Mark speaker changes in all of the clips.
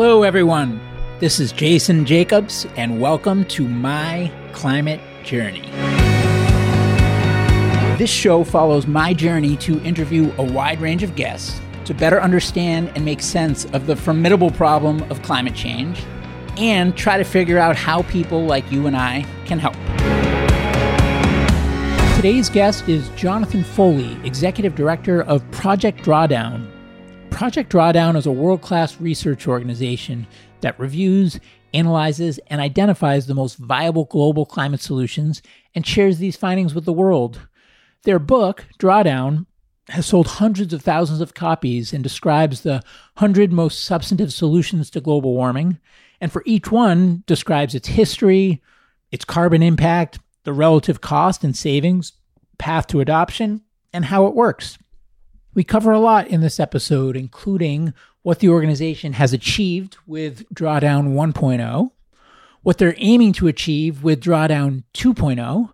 Speaker 1: Hello, everyone. This is Jason Jacobs, and welcome to My Climate Journey. This show follows my journey to interview a wide range of guests to better understand and make sense of the formidable problem of climate change and try to figure out how people like you and I can help. Today's guest is Jonathan Foley, Executive Director of Project Drawdown. Project Drawdown is a world class research organization that reviews, analyzes, and identifies the most viable global climate solutions and shares these findings with the world. Their book, Drawdown, has sold hundreds of thousands of copies and describes the 100 most substantive solutions to global warming. And for each one, describes its history, its carbon impact, the relative cost and savings, path to adoption, and how it works. We cover a lot in this episode, including what the organization has achieved with Drawdown 1.0, what they're aiming to achieve with Drawdown 2.0,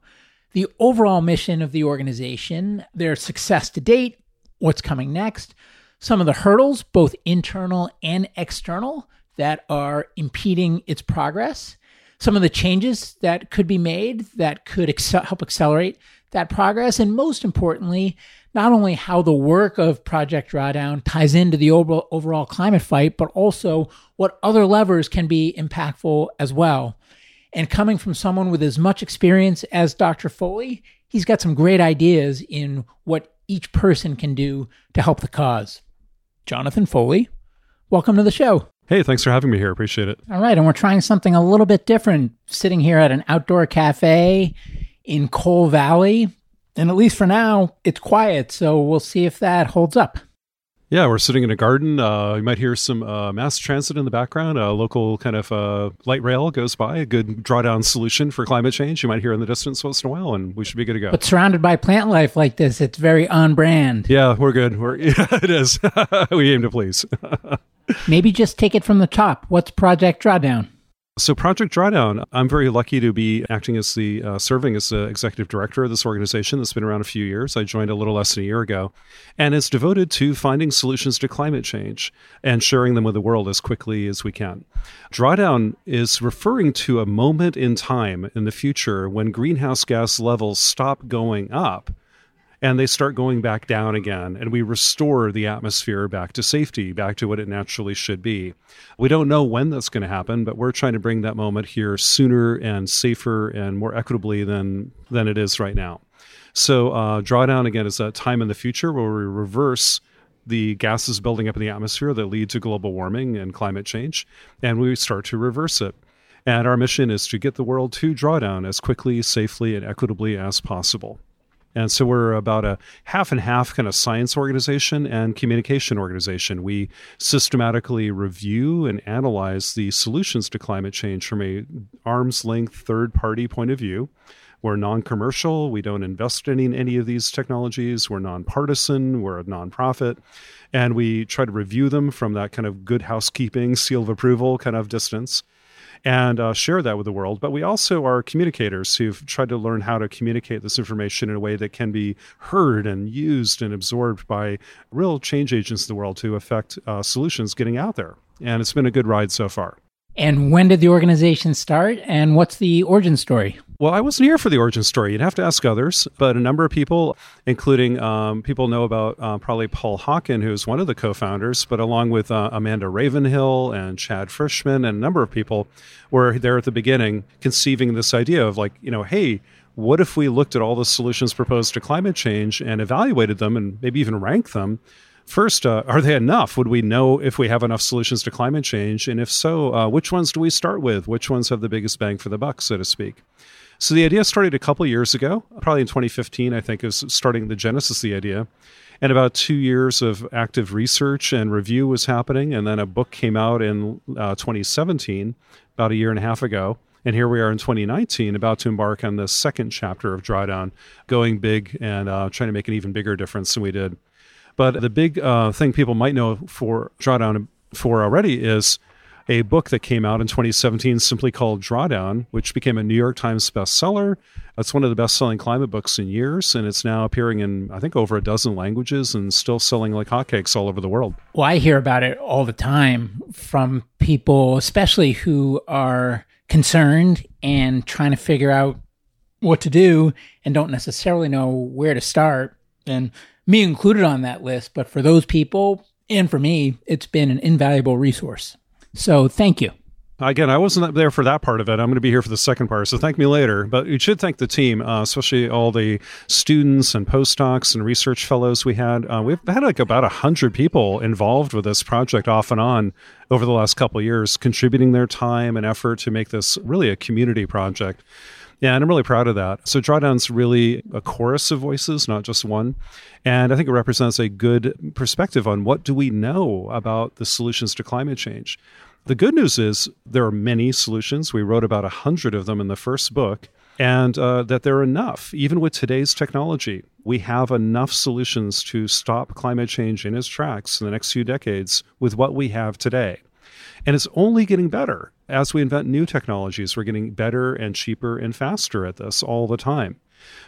Speaker 1: the overall mission of the organization, their success to date, what's coming next, some of the hurdles, both internal and external, that are impeding its progress, some of the changes that could be made that could excel- help accelerate that progress, and most importantly, not only how the work of Project Drawdown ties into the overall, overall climate fight, but also what other levers can be impactful as well. And coming from someone with as much experience as Dr. Foley, he's got some great ideas in what each person can do to help the cause. Jonathan Foley, welcome to the show.
Speaker 2: Hey, thanks for having me here. Appreciate it.
Speaker 1: All right. And we're trying something a little bit different, sitting here at an outdoor cafe in Cole Valley. And at least for now, it's quiet. So we'll see if that holds up.
Speaker 2: Yeah, we're sitting in a garden. Uh, you might hear some uh, mass transit in the background. A local kind of uh, light rail goes by, a good drawdown solution for climate change. You might hear in the distance once in a while, and we should be good to go.
Speaker 1: But surrounded by plant life like this, it's very on brand.
Speaker 2: Yeah, we're good. We're, yeah, it is. we aim to please.
Speaker 1: Maybe just take it from the top. What's Project Drawdown?
Speaker 2: So, Project Drawdown, I'm very lucky to be acting as the uh, serving as the executive director of this organization that's been around a few years. I joined a little less than a year ago, and it's devoted to finding solutions to climate change and sharing them with the world as quickly as we can. Drawdown is referring to a moment in time in the future when greenhouse gas levels stop going up and they start going back down again and we restore the atmosphere back to safety back to what it naturally should be. We don't know when that's going to happen but we're trying to bring that moment here sooner and safer and more equitably than than it is right now. So uh, drawdown again is a time in the future where we reverse the gases building up in the atmosphere that lead to global warming and climate change and we start to reverse it. And our mission is to get the world to drawdown as quickly safely and equitably as possible and so we're about a half and half kind of science organization and communication organization. We systematically review and analyze the solutions to climate change from a arm's length third party point of view. We're non-commercial. We don't invest in any of these technologies. We're nonpartisan. We're a nonprofit, and we try to review them from that kind of good housekeeping seal of approval kind of distance and uh, share that with the world. But we also are communicators who've tried to learn how to communicate this information in a way that can be heard and used and absorbed by real change agents in the world to affect uh, solutions getting out there. And it's been a good ride so far.
Speaker 1: And when did the organization start? And what's the origin story?
Speaker 2: Well, I wasn't here for the origin story. You'd have to ask others, but a number of people, including um, people know about uh, probably Paul Hawken, who's one of the co-founders, but along with uh, Amanda Ravenhill and Chad Frischmann and a number of people, were there at the beginning conceiving this idea of like, you know, hey, what if we looked at all the solutions proposed to climate change and evaluated them and maybe even ranked them? First, uh, are they enough? Would we know if we have enough solutions to climate change? And if so, uh, which ones do we start with? Which ones have the biggest bang for the buck, so to speak? So the idea started a couple years ago, probably in 2015, I think, is starting the genesis of the idea. And about two years of active research and review was happening. And then a book came out in uh, 2017, about a year and a half ago. And here we are in 2019, about to embark on the second chapter of Drawdown, going big and uh, trying to make an even bigger difference than we did. But the big uh, thing people might know for Drawdown for already is a book that came out in 2017 simply called Drawdown, which became a New York Times bestseller. It's one of the best selling climate books in years, and it's now appearing in, I think, over a dozen languages and still selling like hotcakes all over the world.
Speaker 1: Well, I hear about it all the time from people, especially who are concerned and trying to figure out what to do and don't necessarily know where to start. And me included on that list. But for those people and for me, it's been an invaluable resource. So thank you.
Speaker 2: Again, I wasn't there for that part of it. I'm going to be here for the second part, so thank me later. But you should thank the team, uh, especially all the students and postdocs and research fellows we had. Uh, we've had like about 100 people involved with this project off and on over the last couple years, contributing their time and effort to make this really a community project. Yeah, and I'm really proud of that. So Drawdown's really a chorus of voices, not just one. And I think it represents a good perspective on what do we know about the solutions to climate change. The good news is there are many solutions. We wrote about a hundred of them in the first book, and uh, that there are enough, even with today's technology. We have enough solutions to stop climate change in its tracks in the next few decades with what we have today. And it's only getting better. As we invent new technologies, we're getting better and cheaper and faster at this all the time.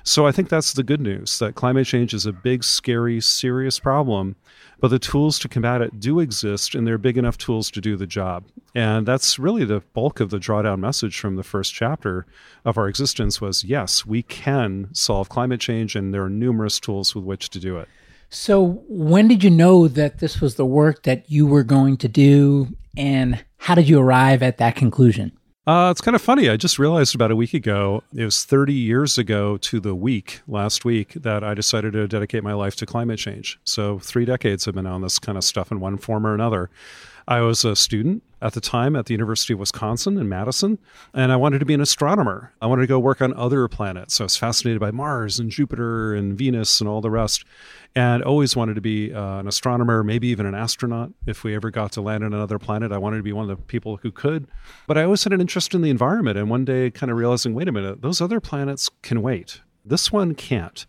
Speaker 2: So I think that's the good news that climate change is a big, scary, serious problem, but the tools to combat it do exist and they're big enough tools to do the job. And that's really the bulk of the drawdown message from the first chapter of our existence was yes, we can solve climate change and there are numerous tools with which to do it.
Speaker 1: So, when did you know that this was the work that you were going to do, and how did you arrive at that conclusion?
Speaker 2: Uh, it's kind of funny. I just realized about a week ago, it was 30 years ago to the week last week that I decided to dedicate my life to climate change. So, three decades have been on this kind of stuff in one form or another. I was a student at the time at the University of Wisconsin in Madison, and I wanted to be an astronomer. I wanted to go work on other planets. So I was fascinated by Mars and Jupiter and Venus and all the rest, and always wanted to be uh, an astronomer, maybe even an astronaut. If we ever got to land on another planet, I wanted to be one of the people who could. But I always had an interest in the environment, and one day kind of realizing, wait a minute, those other planets can wait. This one can't.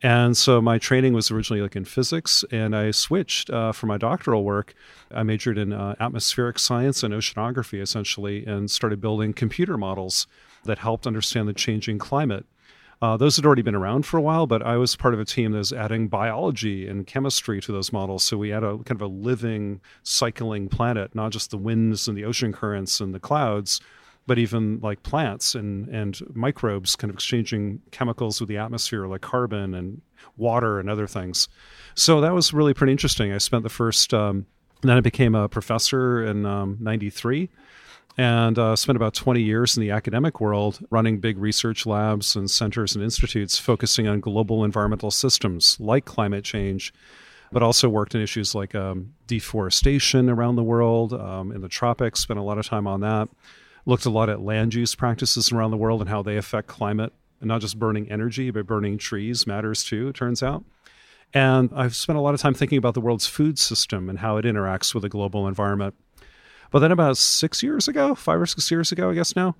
Speaker 2: And so my training was originally like in physics, and I switched uh, for my doctoral work. I majored in uh, atmospheric science and oceanography, essentially, and started building computer models that helped understand the changing climate. Uh, those had already been around for a while, but I was part of a team that was adding biology and chemistry to those models. So we had a kind of a living, cycling planet, not just the winds and the ocean currents and the clouds, but even like plants and, and microbes kind of exchanging chemicals with the atmosphere like carbon and water and other things. So that was really pretty interesting. I spent the first, um, then I became a professor in um, 93 and uh, spent about 20 years in the academic world running big research labs and centers and institutes focusing on global environmental systems like climate change but also worked in issues like um, deforestation around the world um, in the tropics spent a lot of time on that looked a lot at land use practices around the world and how they affect climate and not just burning energy but burning trees matters too it turns out. And i've spent a lot of time thinking about the world's food system and how it interacts with the global environment. But then about six years ago five or six years ago i guess now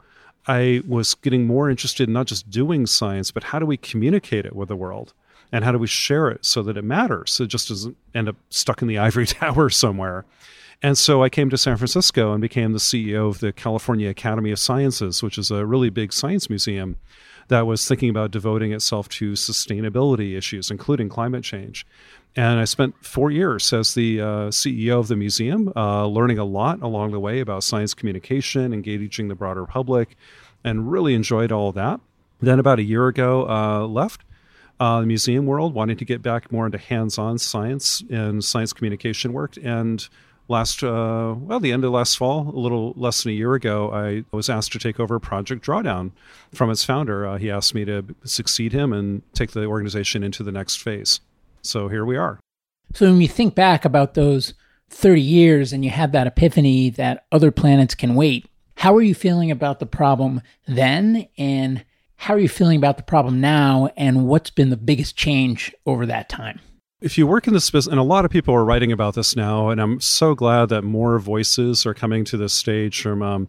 Speaker 2: i was getting more interested in not just doing science but how do we communicate it with the world? And how do we share it so that it matters so it just doesn't end up stuck in the ivory tower somewhere and so I came to San Francisco and became the CEO of the California Academy of Sciences, which is a really big science museum that was thinking about devoting itself to sustainability issues, including climate change. And I spent four years as the uh, CEO of the museum, uh, learning a lot along the way about science communication, engaging the broader public, and really enjoyed all that. Then, about a year ago, uh, left uh, the museum world, wanting to get back more into hands on science and science communication work. And last uh, well the end of last fall a little less than a year ago i was asked to take over a project drawdown from its founder. Uh, he asked me to succeed him and take the organization into the next phase. So here we are.
Speaker 1: So when you think back about those 30 years and you have that epiphany that other planets can wait how are you feeling about the problem then? And how are you feeling about the problem now? And what's been the biggest change over that time
Speaker 2: if you work in this business, and a lot of people are writing about this now, and I'm so glad that more voices are coming to this stage from um,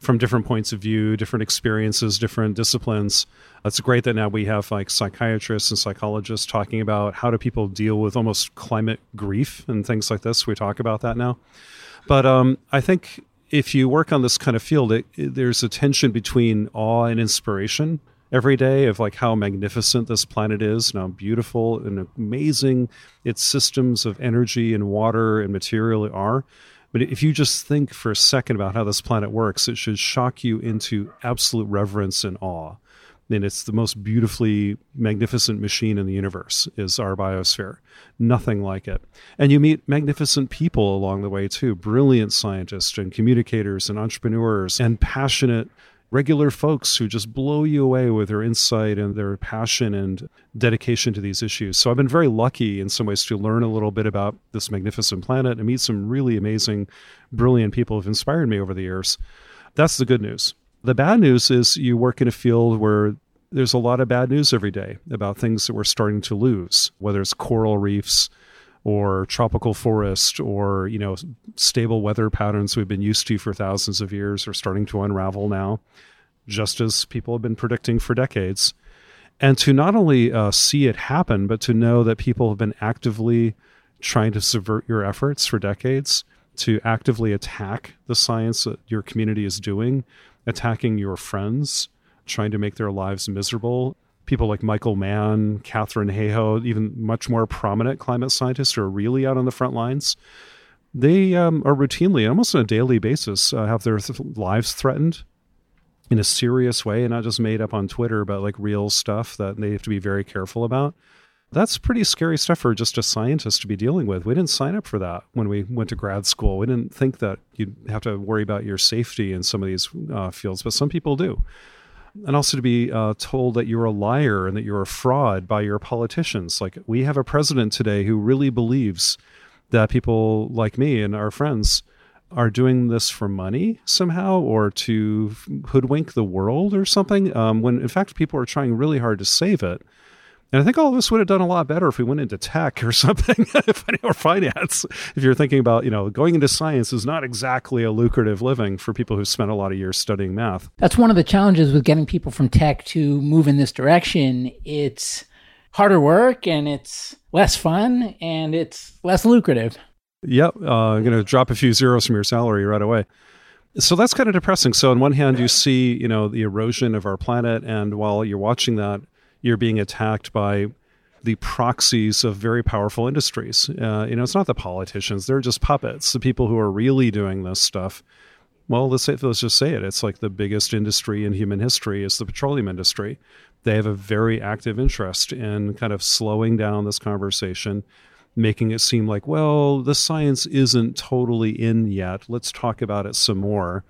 Speaker 2: from different points of view, different experiences, different disciplines. It's great that now we have like psychiatrists and psychologists talking about how do people deal with almost climate grief and things like this. We talk about that now, but um, I think if you work on this kind of field, it, it, there's a tension between awe and inspiration every day of like how magnificent this planet is and how beautiful and amazing its systems of energy and water and material are. But if you just think for a second about how this planet works, it should shock you into absolute reverence and awe. And it's the most beautifully magnificent machine in the universe is our biosphere. Nothing like it. And you meet magnificent people along the way too, brilliant scientists and communicators and entrepreneurs and passionate regular folks who just blow you away with their insight and their passion and dedication to these issues. So I've been very lucky in some ways to learn a little bit about this magnificent planet and meet some really amazing, brilliant people who've inspired me over the years. That's the good news. The bad news is you work in a field where there's a lot of bad news every day about things that we're starting to lose, whether it's coral reefs or tropical forest or you know stable weather patterns we've been used to for thousands of years are starting to unravel now just as people have been predicting for decades. And to not only uh, see it happen but to know that people have been actively trying to subvert your efforts for decades to actively attack the science that your community is doing attacking your friends trying to make their lives miserable people like Michael Mann, Katharine Hayhoe, even much more prominent climate scientists who are really out on the front lines, they um, are routinely, almost on a daily basis, uh, have their th- lives threatened in a serious way and not just made up on Twitter, but like real stuff that they have to be very careful about. That's pretty scary stuff for just a scientist to be dealing with. We didn't sign up for that when we went to grad school. We didn't think that you'd have to worry about your safety in some of these uh, fields, but some people do and also to be uh, told that you're a liar and that you're a fraud by your politicians. Like we have a president today who really believes that people like me and our friends are doing this for money somehow or to hoodwink the world or something. Um, when in fact people are trying really hard to save it. And I think all of us would have done a lot better if we went into tech or something, or finance. If you're thinking about, you know, going into science is not exactly a lucrative living for people who spent a lot of years studying math.
Speaker 1: That's one of the challenges with getting people from tech to move in this direction. It's harder work and it's less fun and it's less lucrative.
Speaker 2: Yep. Uh, I'm going to drop a few zeros from your salary right away. So that's kind of depressing. So on one hand, you see, you know, the erosion of our planet, and while you're watching that, you're being attacked by the proxies of very powerful industries. Uh, you know, it's not the politicians; they're just puppets. The people who are really doing this stuff. Well, let's say, let's just say it. It's like the biggest industry in human history is the petroleum industry. They have a very active interest in kind of slowing down this conversation, making it seem like, well, the science isn't totally in yet. Let's talk about it some more.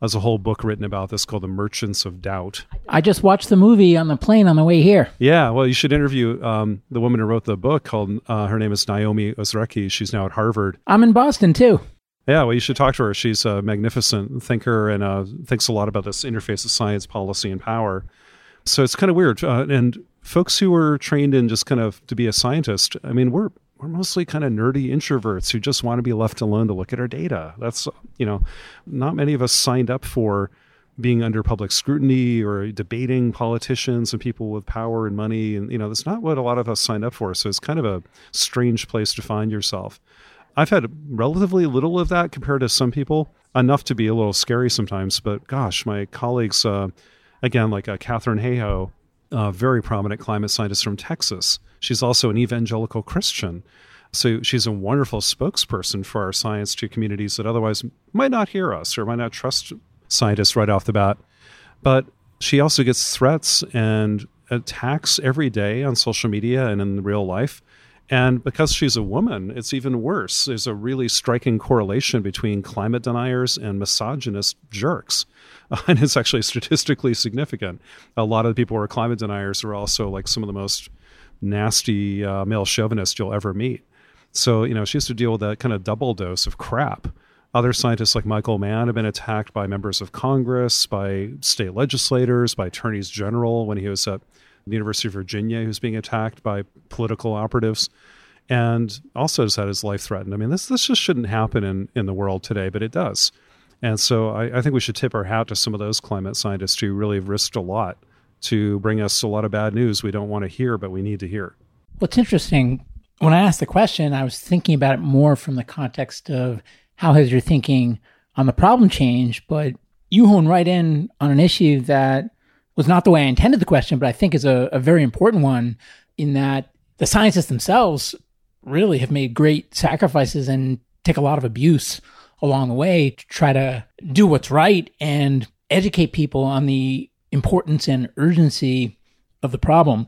Speaker 2: There's a whole book written about this called The Merchants of Doubt.
Speaker 1: I just watched the movie on the plane on the way here.
Speaker 2: Yeah, well, you should interview um, the woman who wrote the book called, uh, her name is Naomi Oreskes. She's now at Harvard.
Speaker 1: I'm in Boston too.
Speaker 2: Yeah, well, you should talk to her. She's a magnificent thinker and uh, thinks a lot about this interface of science, policy, and power. So it's kind of weird. Uh, and folks who are trained in just kind of to be a scientist, I mean, we're we're mostly kind of nerdy introverts who just want to be left alone to look at our data. That's, you know, not many of us signed up for being under public scrutiny or debating politicians and people with power and money. And, you know, that's not what a lot of us signed up for. So it's kind of a strange place to find yourself. I've had relatively little of that compared to some people, enough to be a little scary sometimes. But gosh, my colleagues, uh, again, like uh, Katharine Hayhoe, a very prominent climate scientist from Texas. She's also an evangelical Christian. So she's a wonderful spokesperson for our science to communities that otherwise might not hear us or might not trust scientists right off the bat. But she also gets threats and attacks every day on social media and in real life. And because she's a woman, it's even worse. There's a really striking correlation between climate deniers and misogynist jerks. and it's actually statistically significant. A lot of the people who are climate deniers are also like some of the most nasty uh, male chauvinists you'll ever meet. So, you know, she has to deal with that kind of double dose of crap. Other scientists like Michael Mann have been attacked by members of Congress, by state legislators, by attorneys general when he was at the University of Virginia, who's being attacked by political operatives, and also has had his life threatened. I mean, this this just shouldn't happen in, in the world today, but it does. And so I, I, think we should tip our hat to some of those climate scientists who really have risked a lot to bring us a lot of bad news we don't want to hear, but we need to hear.
Speaker 1: What's interesting, when I asked the question, I was thinking about it more from the context of how has your thinking on the problem changed, but you hone right in on an issue that was not the way I intended the question, but I think is a, a very important one in that the scientists themselves really have made great sacrifices and take a lot of abuse along the way to try to do what's right and educate people on the importance and urgency of the problem.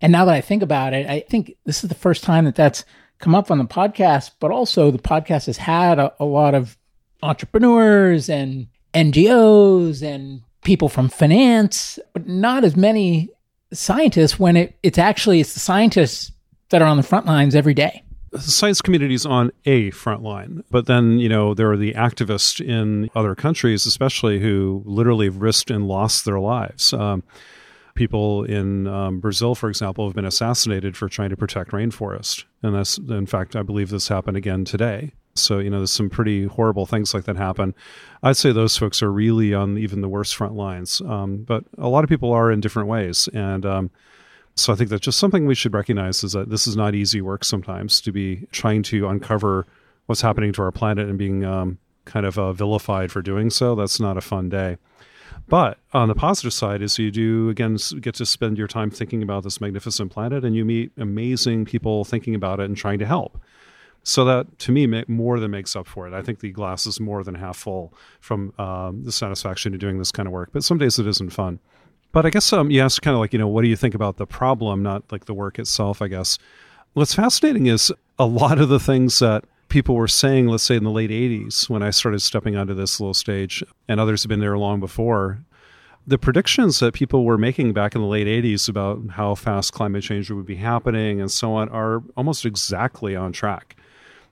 Speaker 1: And now that I think about it, I think this is the first time that that's come up on the podcast, but also the podcast has had a, a lot of entrepreneurs and NGOs and people from finance, but not as many scientists when it, it's actually it's the scientists that are on the front lines every day
Speaker 2: the science community is on a front line, but then, you know, there are the activists in other countries, especially who literally risked and lost their lives. Um, people in um, Brazil, for example, have been assassinated for trying to protect rainforest. And that's, in fact, I believe this happened again today. So, you know, there's some pretty horrible things like that happen. I'd say those folks are really on even the worst front lines. Um, but a lot of people are in different ways. And, um, so I think that's just something we should recognize is that this is not easy work sometimes to be trying to uncover what's happening to our planet and being um, kind of uh, vilified for doing so. That's not a fun day. But on the positive side is you do again get to spend your time thinking about this magnificent planet and you meet amazing people thinking about it and trying to help. So that to me more than makes up for it. I think the glass is more than half full from um, the satisfaction of doing this kind of work. But some days it isn't fun. But I guess um, you asked kind of like, you know, what do you think about the problem, not like the work itself, I guess. What's fascinating is a lot of the things that people were saying, let's say in the late 80s, when I started stepping onto this little stage, and others have been there long before, the predictions that people were making back in the late 80s about how fast climate change would be happening and so on are almost exactly on track.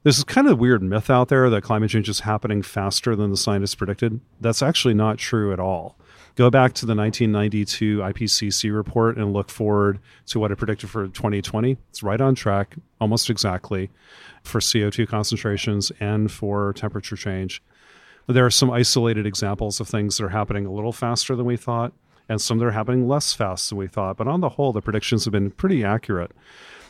Speaker 2: There's this is kind of weird myth out there that climate change is happening faster than the scientists predicted. That's actually not true at all go back to the 1992 IPCC report and look forward to what it predicted for 2020. It's right on track, almost exactly, for CO2 concentrations and for temperature change. There are some isolated examples of things that are happening a little faster than we thought, and some that are happening less fast than we thought. But on the whole, the predictions have been pretty accurate.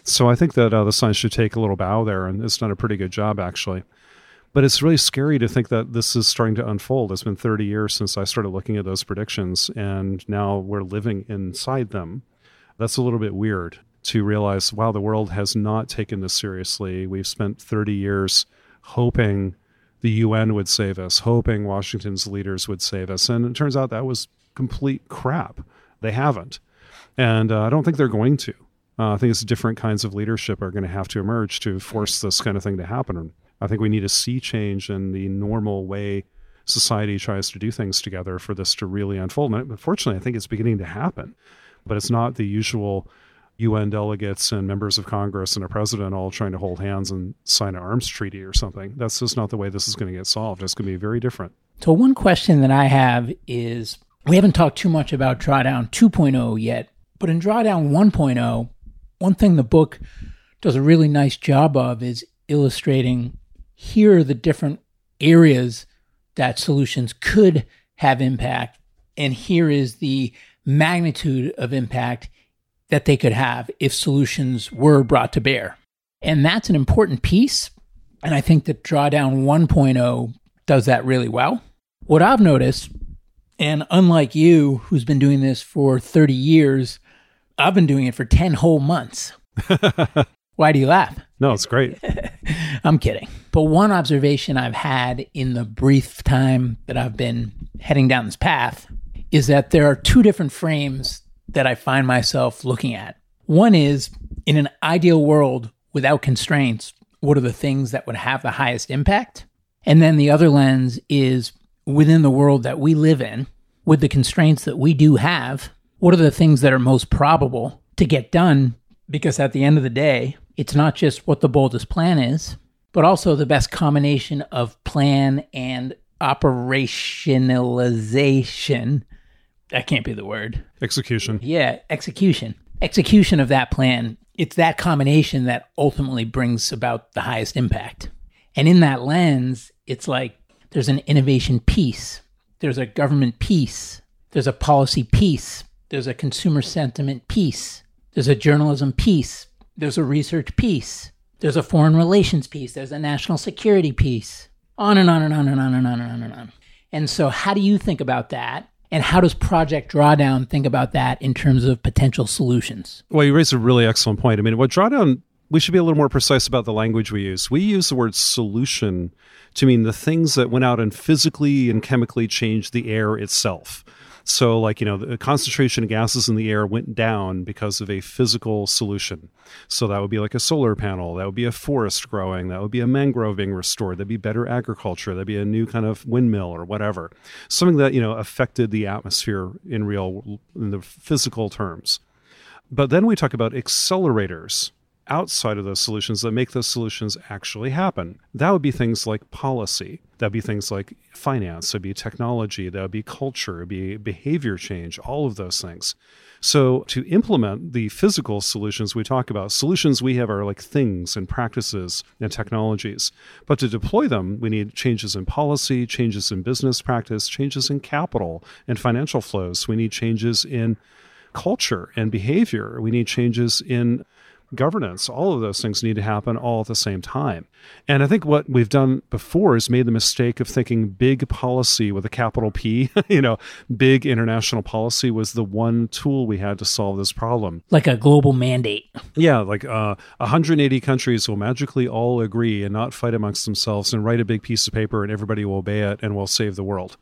Speaker 2: So I think that uh, the science should take a little bow there, and it's done a pretty good job, actually. But it's really scary to think that this is starting to unfold. It's been 30 years since I started looking at those predictions, and now we're living inside them. That's a little bit weird to realize wow, the world has not taken this seriously. We've spent 30 years hoping the UN would save us, hoping Washington's leaders would save us. And it turns out that was complete crap. They haven't. And uh, I don't think they're going to. Uh, I think it's different kinds of leadership are going to have to emerge to force this kind of thing to happen. I think we need a sea change in the normal way society tries to do things together for this to really unfold. And unfortunately, I think it's beginning to happen, but it's not the usual UN delegates and members of Congress and a president all trying to hold hands and sign an arms treaty or something. That's just not the way this is going to get solved. It's going to be very different.
Speaker 1: So, one question that I have is we haven't talked too much about Drawdown 2.0 yet, but in Drawdown 1.0, one thing the book does a really nice job of is illustrating here are the different areas that solutions could have impact. And here is the magnitude of impact that they could have if solutions were brought to bear. And that's an important piece. And I think that Drawdown 1.0 does that really well. What I've noticed, and unlike you, who's been doing this for 30 years, I've been doing it for 10 whole months. Why do you laugh?
Speaker 2: No, it's great.
Speaker 1: I'm kidding. But one observation I've had in the brief time that I've been heading down this path is that there are two different frames that I find myself looking at. One is in an ideal world without constraints, what are the things that would have the highest impact? And then the other lens is within the world that we live in, with the constraints that we do have, what are the things that are most probable to get done? Because at the end of the day, it's not just what the boldest plan is, but also the best combination of plan and operationalization. That can't be the word.
Speaker 2: Execution.
Speaker 1: Yeah, execution. Execution of that plan. It's that combination that ultimately brings about the highest impact. And in that lens, it's like there's an innovation piece, there's a government piece, there's a policy piece, there's a consumer sentiment piece, there's a journalism piece, there's a research piece. There's a foreign relations piece. There's a national security piece. On and on and on and on and on and on and on. And so, how do you think about that? And how does Project Drawdown think about that in terms of potential solutions?
Speaker 2: Well, you raise a really excellent point. I mean, what Drawdown, we should be a little more precise about the language we use. We use the word solution to mean the things that went out and physically and chemically changed the air itself. So, like, you know, the concentration of gases in the air went down because of a physical solution. So, that would be like a solar panel, that would be a forest growing, that would be a mangrove being restored, that'd be better agriculture, that'd be a new kind of windmill or whatever. Something that, you know, affected the atmosphere in real, in the physical terms. But then we talk about accelerators outside of those solutions that make those solutions actually happen. That would be things like policy. That'd be things like finance. That'd be technology. That would be culture. It'd be behavior change. All of those things. So to implement the physical solutions we talk about, solutions we have are like things and practices and technologies. But to deploy them, we need changes in policy, changes in business practice, changes in capital and financial flows. We need changes in culture and behavior. We need changes in governance, all of those things need to happen all at the same time. And I think what we've done before is made the mistake of thinking big policy with a capital P, you know, big international policy was the one tool we had to solve this problem.
Speaker 1: Like a global mandate.
Speaker 2: Yeah, like uh, 180 countries will magically all agree and not fight amongst themselves and write a big piece of paper and everybody will obey it and we'll save the world.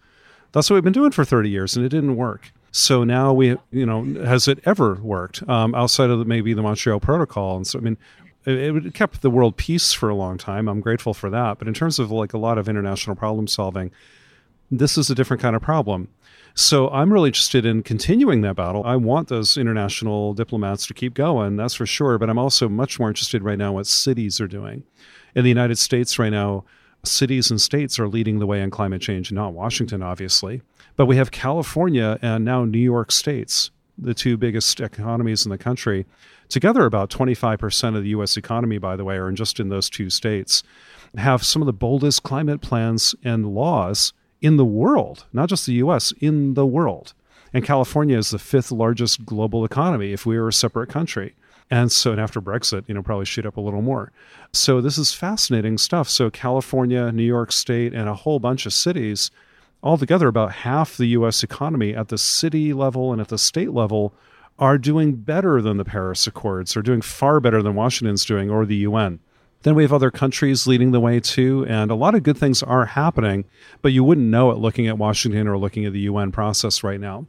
Speaker 2: That's what we've been doing for 30 years and it didn't work. So now we, you know, has it ever worked um, outside of the, maybe the Montreal Protocol? And so, I mean, it, it, kept the world peace for a long time. I'm grateful for that. But in terms of like a lot of international problem solving, this is a different kind of problem. So I'm really interested in continuing that battle. I want those international diplomats to keep going, that's for sure. But I'm also much more interested right now what cities are doing. In the United States right now, cities and states are leading the way in climate change, not Washington, obviously. But we have California and now New York states, the two biggest economies in the country. Together, about 25% of the U.S. economy, by the way, are just in those two states, have some of the boldest climate plans and laws in the world, not just the U.S., in the world. And California is the fifth largest global economy if we were a separate country. And so, and after Brexit, you know, probably shoot up a little more. So this is fascinating stuff. So California, New York State, and a whole bunch of cities, altogether about half the U.S. economy at the city level and at the state level, are doing better than the Paris Accords. Are doing far better than Washington's doing or the UN. Then we have other countries leading the way too, and a lot of good things are happening, but you wouldn't know it looking at Washington or looking at the UN process right now.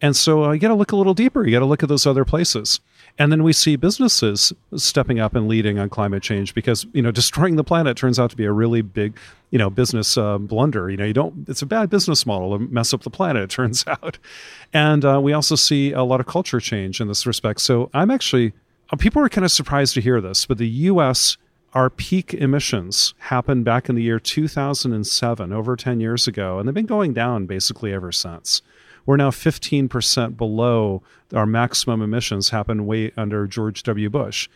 Speaker 2: And so uh, you got to look a little deeper. You got to look at those other places. And then we see businesses stepping up and leading on climate change because, you know, destroying the planet turns out to be a really big, you know, business uh, blunder. You know, you don't, it's a bad business model to mess up the planet, it turns out. And uh, we also see a lot of culture change in this respect. So I'm actually, uh, people are kind of surprised to hear this, but the US, our peak emissions happened back in the year 2007, over 10 years ago, and they've been going down basically ever since. We're now 15% below our maximum emissions happened way under George W. Bush.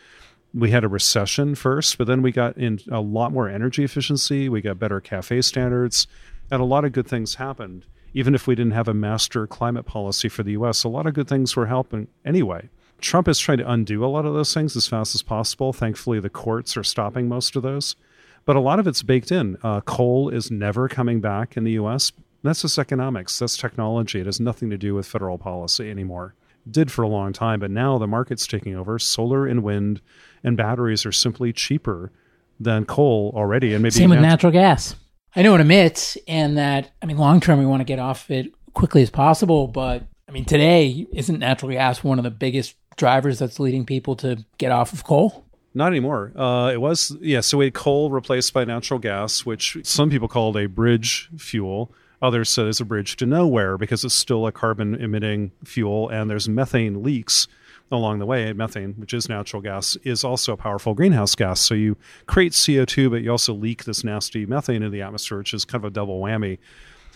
Speaker 2: We had a recession first, but then we got in a lot more energy efficiency. We got better CAFE standards, and a lot of good things happened. Even if we didn't have a master climate policy for the US, a lot of good things were helping anyway. Trump is trying to undo a lot of those things as fast as possible. Thankfully, the courts are stopping most of those. But a lot of it's baked in. Uh, coal is never coming back in the US that's just economics. That's technology. It has nothing to do with federal policy anymore. It did for a long time, but now the market's taking over. Solar and wind and batteries are simply cheaper than coal already, and maybe
Speaker 1: same with nat- natural gas. I know it emits, and that I mean, long term, we want to get off it quickly as possible. But I mean, today isn't natural gas one of the biggest drivers that's leading people to get off of coal?
Speaker 2: Not anymore. Uh, it was yeah. So we had coal replaced by natural gas, which some people called a bridge fuel. Others say it's a bridge to nowhere because it's still a carbon emitting fuel and there's methane leaks along the way. Methane, which is natural gas, is also a powerful greenhouse gas. So you create CO2, but you also leak this nasty methane into the atmosphere, which is kind of a double whammy.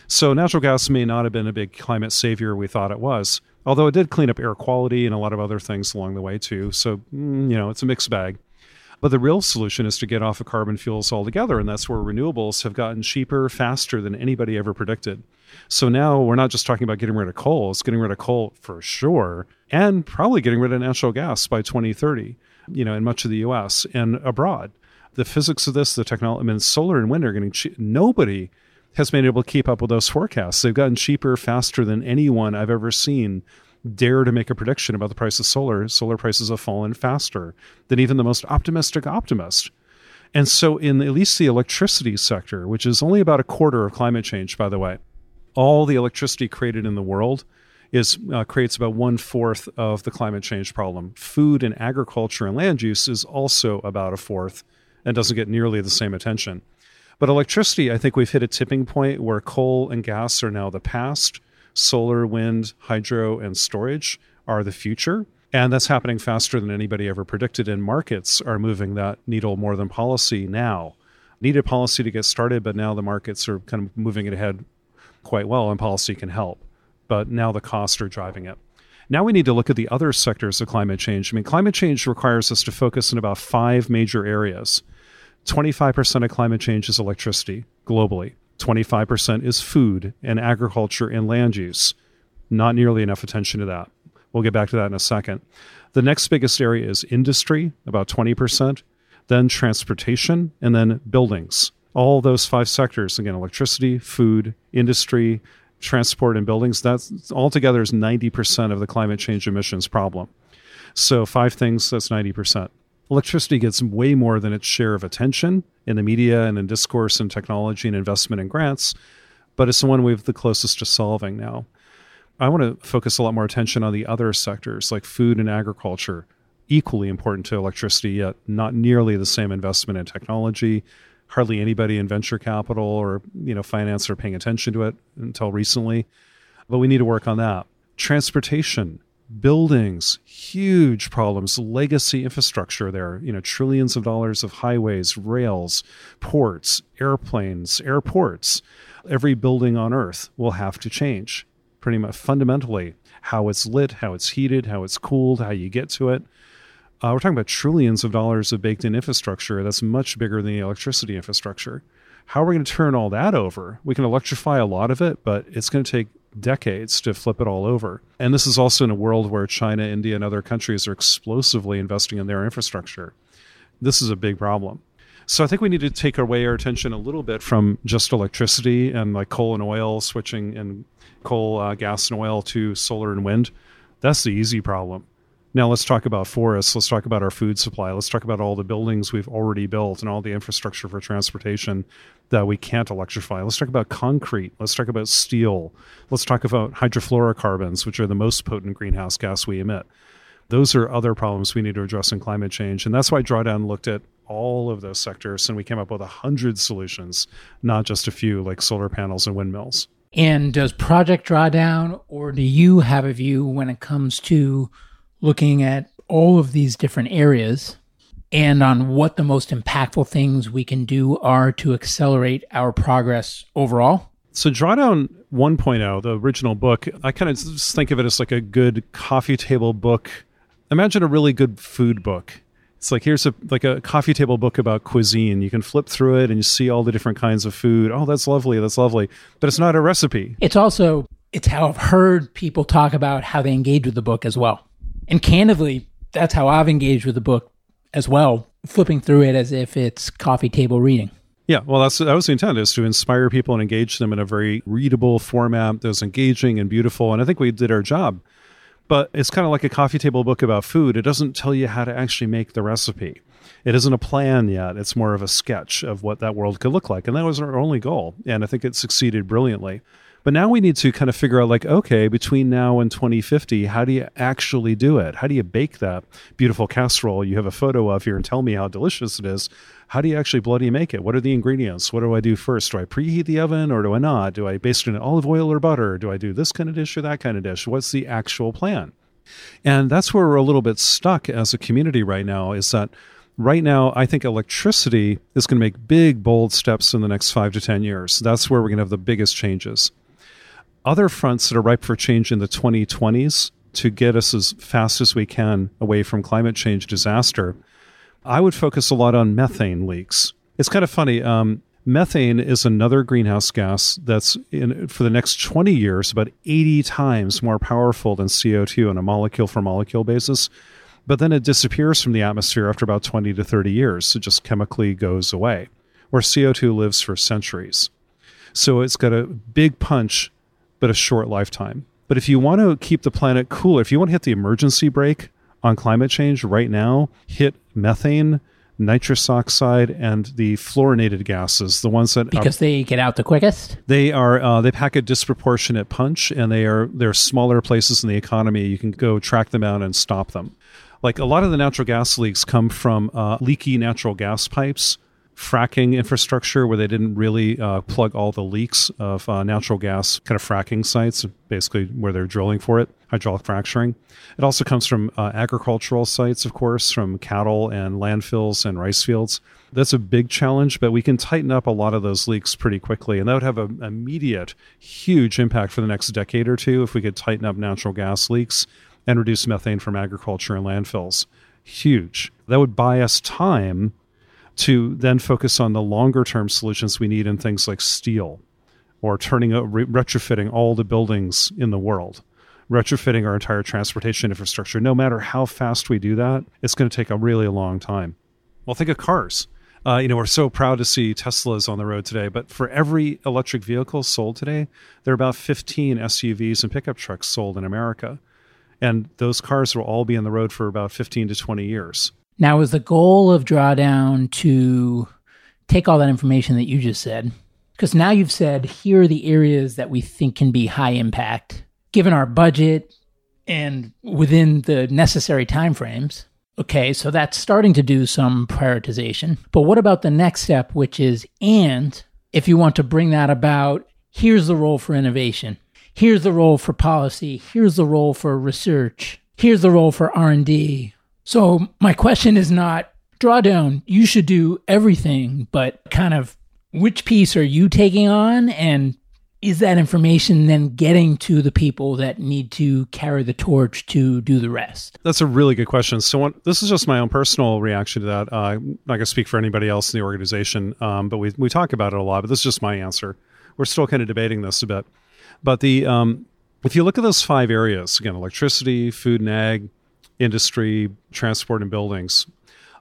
Speaker 2: So natural gas may not have been a big climate savior we thought it was, although it did clean up air quality and a lot of other things along the way too. So, mm, you know, it's a mixed bag. But the real solution is to get off of carbon fuels altogether. And that's where renewables have gotten cheaper faster than anybody ever predicted. So now we're not just talking about getting rid of coal, it's getting rid of coal for sure, and probably getting rid of natural gas by 2030, you know, in much of the US and abroad. the physics of this, the technology, I mean, solar and wind are getting cheap. Nobody has been able to keep up with those forecasts. They've gotten cheaper faster than anyone I've ever seen dare to make a prediction about the price of solar. Solar prices have fallen faster than even the most optimistic optimist. And so, in at least the electricity sector, which is only about a quarter of climate change, by the way, all the electricity created in the world is uh, creates about one fourth of the climate change problem. Food and agriculture and land use is also about a fourth and doesn't get nearly the same attention. But electricity, I think we've hit a tipping point where coal and gas are now the past, solar, wind, hydro, and storage are the future. And that's happening faster than anybody ever predicted. And markets are moving that needle more than policy now. Needed policy to get started, but now the markets are kind of moving it ahead quite well, and policy can help. But now the costs are driving it. Now we need to look at the other sectors of climate change. I mean, climate change requires us to focus in about five major areas. 25% of climate change is electricity globally. 25% is food and agriculture and land use. Not nearly enough attention to that. We'll get back to that in a second. The next biggest area is industry, about 20%, then transportation, and then buildings. All those five sectors again, electricity, food, industry, transport, and buildings that's altogether is 90% of the climate change emissions problem. So, five things, that's 90% electricity gets way more than its share of attention in the media and in discourse and technology and investment and grants, but it's the one we've the closest to solving now. I want to focus a lot more attention on the other sectors like food and agriculture, equally important to electricity, yet not nearly the same investment in technology. Hardly anybody in venture capital or you know finance are paying attention to it until recently. But we need to work on that. Transportation, buildings, huge problems, legacy infrastructure there, you know, trillions of dollars of highways, rails, ports, airplanes, airports. Every building on earth will have to change pretty much fundamentally how it's lit, how it's heated, how it's cooled, how you get to it. Uh, we're talking about trillions of dollars of baked in infrastructure that's much bigger than the electricity infrastructure. How are we going to turn all that over? We can electrify a lot of it, but it's going to take decades to flip it all over. And this is also in a world where China, India, and other countries are explosively investing in their infrastructure. This is a big problem. So I think we need to take away our attention a little bit from just electricity and like coal and oil switching and coal, uh, gas, and oil to solar and wind. That's the easy problem. Now let's talk about forests. Let's talk about our food supply. Let's talk about all the buildings we've already built and all the infrastructure for transportation that we can't electrify. Let's talk about concrete. Let's talk about steel. Let's talk about hydrofluorocarbons, which are the most potent greenhouse gas we emit. Those are other problems we need to address in climate change. And that's why Drawdown looked at all of those sectors and we came up with a hundred solutions, not just a few like solar panels and windmills.
Speaker 1: And does Project Drawdown, or do you have a view when it comes to looking at all of these different areas and on what the most impactful things we can do are to accelerate our progress overall.
Speaker 2: So, Drawdown 1.0, the original book, I kind of think of it as like a good coffee table book. Imagine a really good food book. It's like here's a like a coffee table book about cuisine. You can flip through it and you see all the different kinds of food. Oh, that's lovely. That's lovely. But it's not a recipe.
Speaker 1: It's also it's how I've heard people talk about how they engage with the book as well. And candidly, that's how I've engaged with the book as well, flipping through it as if it's coffee table reading.
Speaker 2: Yeah, well, that's that was the intent is to inspire people and engage them in a very readable format that was engaging and beautiful. And I think we did our job. But it's kind of like a coffee table book about food. It doesn't tell you how to actually make the recipe. It isn't a plan yet. It's more of a sketch of what that world could look like. And that was our only goal. And I think it succeeded brilliantly. But now we need to kind of figure out like, okay, between now and 2050, how do you actually do it? How do you bake that beautiful casserole you have a photo of here and tell me how delicious it is? How do you actually bloody make it? What are the ingredients? What do I do first? Do I preheat the oven or do I not? Do I baste it in olive oil or butter? Do I do this kind of dish or that kind of dish? What's the actual plan? And that's where we're a little bit stuck as a community right now is that right now, I think electricity is going to make big, bold steps in the next five to 10 years. That's where we're going to have the biggest changes other fronts that are ripe for change in the 2020s to get us as fast as we can away from climate change disaster, I would focus a lot on methane leaks. It's kind of funny. Um, methane is another greenhouse gas that's in, for the next 20 years about 80 times more powerful than CO2 on a molecule for molecule basis. but then it disappears from the atmosphere after about 20 to 30 years. It just chemically goes away, where CO2 lives for centuries. So it's got a big punch, but a short lifetime. But if you want to keep the planet cooler, if you want to hit the emergency brake on climate change right now, hit methane, nitrous oxide, and the fluorinated gases, the ones that
Speaker 1: because are, they get out the quickest.
Speaker 2: They are uh, they pack a disproportionate punch, and they are they're smaller places in the economy. You can go track them out and stop them. Like a lot of the natural gas leaks come from uh, leaky natural gas pipes fracking infrastructure where they didn't really uh, plug all the leaks of uh, natural gas kind of fracking sites, basically where they're drilling for it, hydraulic fracturing. It also comes from uh, agricultural sites, of course, from cattle and landfills and rice fields. That's a big challenge, but we can tighten up a lot of those leaks pretty quickly. And that would have an immediate, huge impact for the next decade or two if we could tighten up natural gas leaks and reduce methane from agriculture and landfills. Huge. That would buy us time to then focus on the longer term solutions we need in things like steel or turning re- retrofitting all the buildings in the world. Retrofitting our entire transportation infrastructure. No matter how fast we do that it's going to take a really long time. Well think of cars. Uh, you know we're so proud to see teslas on the road today but for every electric vehicle sold today there are about 15 suvs and pickup trucks sold in america. And those cars will all be on the road for about 15 to 20 years
Speaker 1: now, is the goal of Drawdown to take all that information that you just said? Because now you've said here are the areas that we think can be high impact, given our budget and within the necessary timeframes. Okay, so that's starting to do some prioritization. But what about the next step, which is and if you want to bring that about, here's the role for innovation. Here's the role for policy. Here's the role for research. Here's the role for R&D so my question is not drawdown, you should do everything, but kind of which piece are you taking on and is that information then getting to the people that need to carry the torch to do the rest?
Speaker 2: That's a really good question. So, what, this is just my own personal reaction to that. Uh, I'm not going to speak for anybody else in the organization, um, but we, we talk about it a lot, but this is just my answer. We're still kind of debating this a bit. But the um, if you look at those five areas, again, electricity, food and ag, industry, transport, and buildings.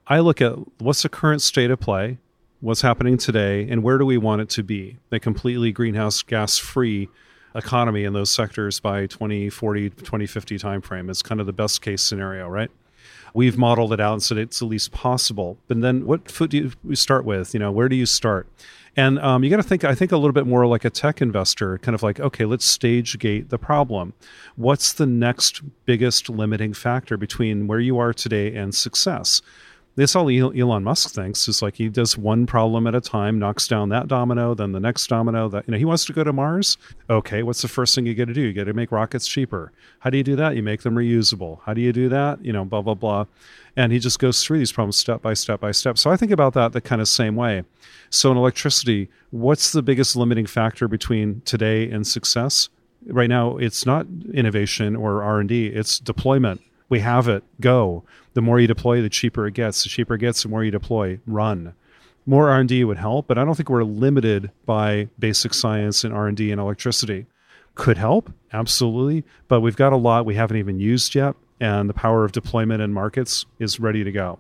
Speaker 2: I look at what's the current state of play, what's happening today, and where do we want it to be? A completely greenhouse gas free economy in those sectors by 2040, 2050 timeframe is kind of the best case scenario, right? We've modeled it out and said it's at least possible. But then what foot do you start with? You know, where do you start? And um, you got to think, I think, a little bit more like a tech investor, kind of like, okay, let's stage gate the problem. What's the next biggest limiting factor between where you are today and success? This all Elon Musk thinks is like he does one problem at a time, knocks down that domino, then the next domino. That you know, he wants to go to Mars. Okay, what's the first thing you got to do? You got to make rockets cheaper. How do you do that? You make them reusable. How do you do that? You know, blah blah blah. And he just goes through these problems step by step by step. So I think about that the kind of same way. So in electricity, what's the biggest limiting factor between today and success? Right now, it's not innovation or R and D; it's deployment. We have it. Go. The more you deploy, the cheaper it gets. The cheaper it gets, the more you deploy. Run. More R and D would help, but I don't think we're limited by basic science and R and D and electricity. Could help, absolutely, but we've got a lot we haven't even used yet, and the power of deployment and markets is ready to go.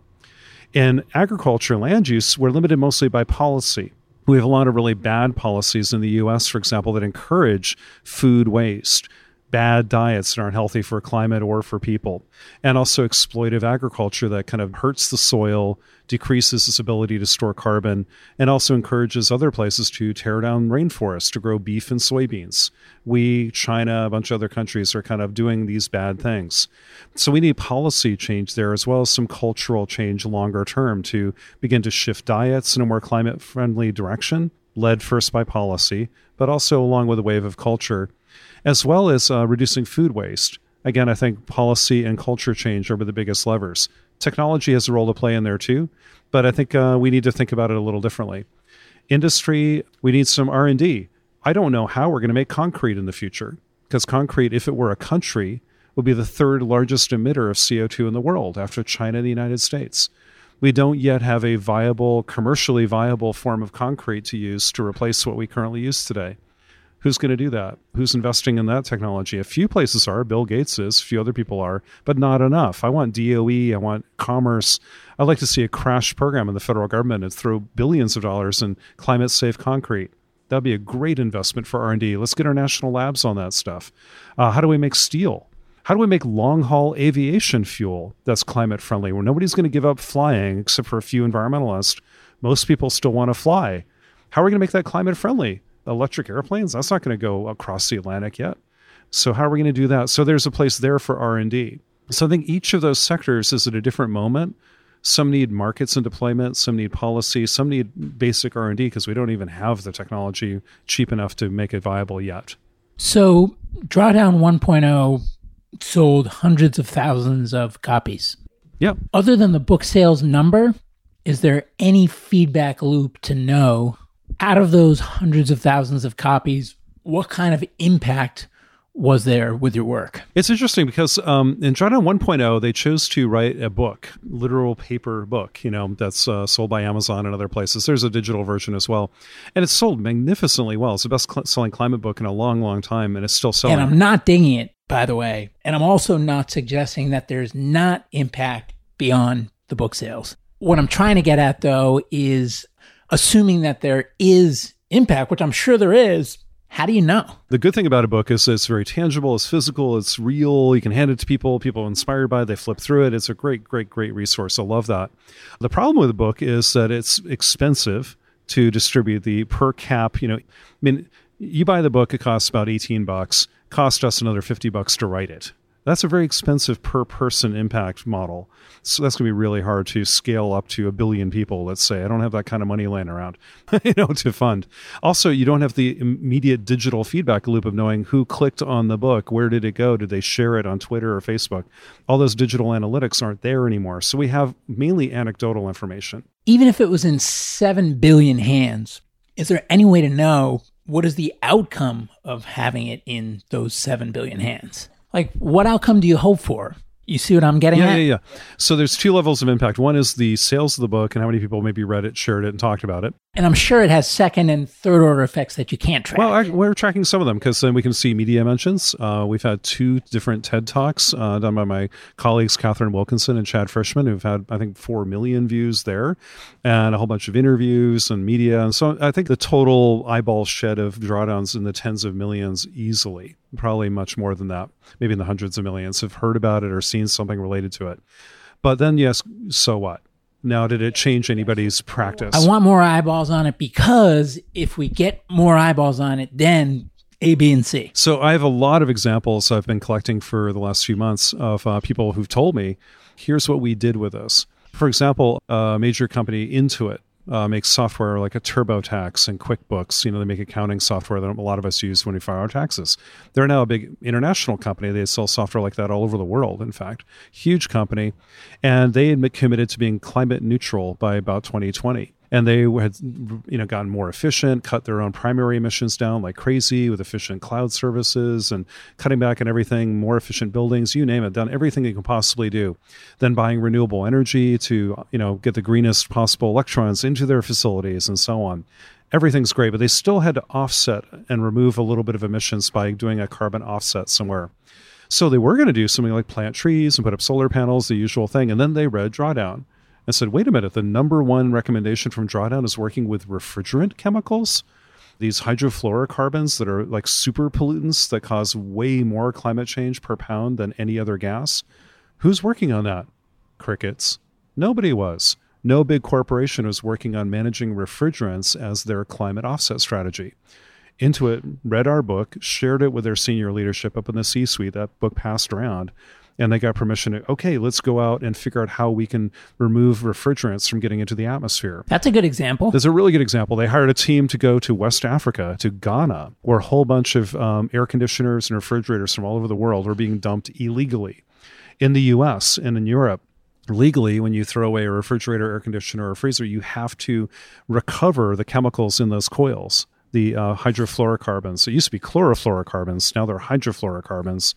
Speaker 2: In agriculture and land use, we're limited mostly by policy. We have a lot of really bad policies in the US, for example, that encourage food waste, bad diets that aren't healthy for climate or for people, and also exploitive agriculture that kind of hurts the soil, decreases its ability to store carbon, and also encourages other places to tear down rainforests to grow beef and soybeans. We, China, a bunch of other countries are kind of doing these bad things. So we need policy change there as well as some cultural change longer term to begin to shift diets in a more climate friendly direction, led first by policy, but also along with a wave of culture as well as uh, reducing food waste. Again, I think policy and culture change are the biggest levers. Technology has a role to play in there too, but I think uh, we need to think about it a little differently. Industry, we need some R and D. I don't know how we're going to make concrete in the future because concrete, if it were a country, would be the third largest emitter of CO2 in the world after China and the United States. We don't yet have a viable, commercially viable form of concrete to use to replace what we currently use today Who's going to do that? Who's investing in that technology? A few places are. Bill Gates is. A few other people are, but not enough. I want DOE. I want commerce. I'd like to see a crash program in the federal government and throw billions of dollars in climate safe concrete. That'd be a great investment for R&D. Let's get our national labs on that stuff. Uh, how do we make steel? How do we make long haul aviation fuel that's climate friendly where nobody's going to give up flying except for a few environmentalists? Most people still want to fly. How are we going to make that climate friendly? Electric airplanes that's not going to go across the atlantic yet. So how are we going to do that? So there's a place there for r&d so i think each of those sectors is at a different moment. Some need markets and deployment some need policy some need basic r&d because we don't even have the technology cheap enough to make it viable yet.
Speaker 1: So drawdown 1.0 sold hundreds of thousands of copies.
Speaker 2: Yeah
Speaker 1: other than the book sales number is there any feedback loop to know out of those hundreds of thousands of copies, what kind of impact was there with your work?
Speaker 2: It's interesting because um, in Drawdown 1.0, they chose to write a book, literal paper book, you know, that's uh, sold by Amazon and other places. There's a digital version as well. And it's sold magnificently well. It's the best cl- selling climate book in a long, long time, and it's still selling.
Speaker 1: And I'm not dinging it, by the way. And I'm also not suggesting that there's not impact beyond the book sales. What I'm trying to get at, though, is assuming that there is impact, which I'm sure there is, how do you know?
Speaker 2: The good thing about a book is it's very tangible, it's physical, it's real. You can hand it to people, people are inspired by it, they flip through it. It's a great, great, great resource. I love that. The problem with the book is that it's expensive to distribute the per cap, you know, I mean, you buy the book, it costs about 18 bucks, cost us another 50 bucks to write it. That's a very expensive per person impact model. So that's going to be really hard to scale up to a billion people, let's say. I don't have that kind of money laying around, you know, to fund. Also, you don't have the immediate digital feedback loop of knowing who clicked on the book, where did it go, did they share it on Twitter or Facebook? All those digital analytics aren't there anymore. So we have mainly anecdotal information.
Speaker 1: Even if it was in 7 billion hands, is there any way to know what is the outcome of having it in those 7 billion hands? Like, what outcome do you hope for? You see what I'm getting
Speaker 2: yeah,
Speaker 1: at?
Speaker 2: Yeah, yeah, So there's two levels of impact. One is the sales of the book and how many people maybe read it, shared it, and talked about it.
Speaker 1: And I'm sure it has second and third order effects that you can't track.
Speaker 2: Well, we're tracking some of them because then we can see media mentions. Uh, we've had two different TED Talks uh, done by my colleagues, Katharine Wilkinson and Chad Frischmann, who've had, I think, 4 million views there and a whole bunch of interviews and media. And so I think the total eyeball shed of drawdowns in the tens of millions easily, probably much more than that, maybe in the hundreds of millions, have heard about it or seen something related to it. But then, yes, so what? Now, did it change anybody's practice?
Speaker 1: I want more eyeballs on it because if we get more eyeballs on it, then A, B, and C.
Speaker 2: So I have a lot of examples I've been collecting for the last few months of uh, people who've told me, here's what we did with this. For example, a major company, Intuit, uh, makes software like a TurboTax and QuickBooks. You know, they make accounting software that a lot of us use when we file our taxes. They're now a big international company. They sell software like that all over the world, in fact. Huge company. And they had committed to being climate neutral by about 2020 and they had you know gotten more efficient cut their own primary emissions down like crazy with efficient cloud services and cutting back on everything more efficient buildings you name it done everything they can possibly do. Then buying renewable energy to you know get the greenest possible electrons into their facilities and so on. Everything's great but they still had to offset and remove a little bit of emissions by doing a carbon offset somewhere. So they were going to do something like plant trees and put up solar panels the usual thing and then they read drawdown and said, wait a minute, the number one recommendation from Drawdown is working with refrigerant chemicals, these hydrofluorocarbons that are like super pollutants that cause way more climate change per pound than any other gas. Who's working on that? Crickets. Nobody was. No big corporation was working on managing refrigerants as their climate offset strategy. Intuit read our book, shared it with their senior leadership up in the C suite. That book passed around and they got permission to okay let's go out and figure out how we can remove refrigerants from getting into the atmosphere.
Speaker 1: That's a good example.
Speaker 2: There's a really good example. They hired a team to go to west africa to ghana where a whole bunch of um, air conditioners and refrigerators from all over the world were being dumped illegally. In the us and in europe legally when you throw away a refrigerator air conditioner or freezer you have to recover the chemicals in those coils the uh, hydrofluorocarbons. It used to be chlorofluorocarbons. Now they're hydrofluorocarbons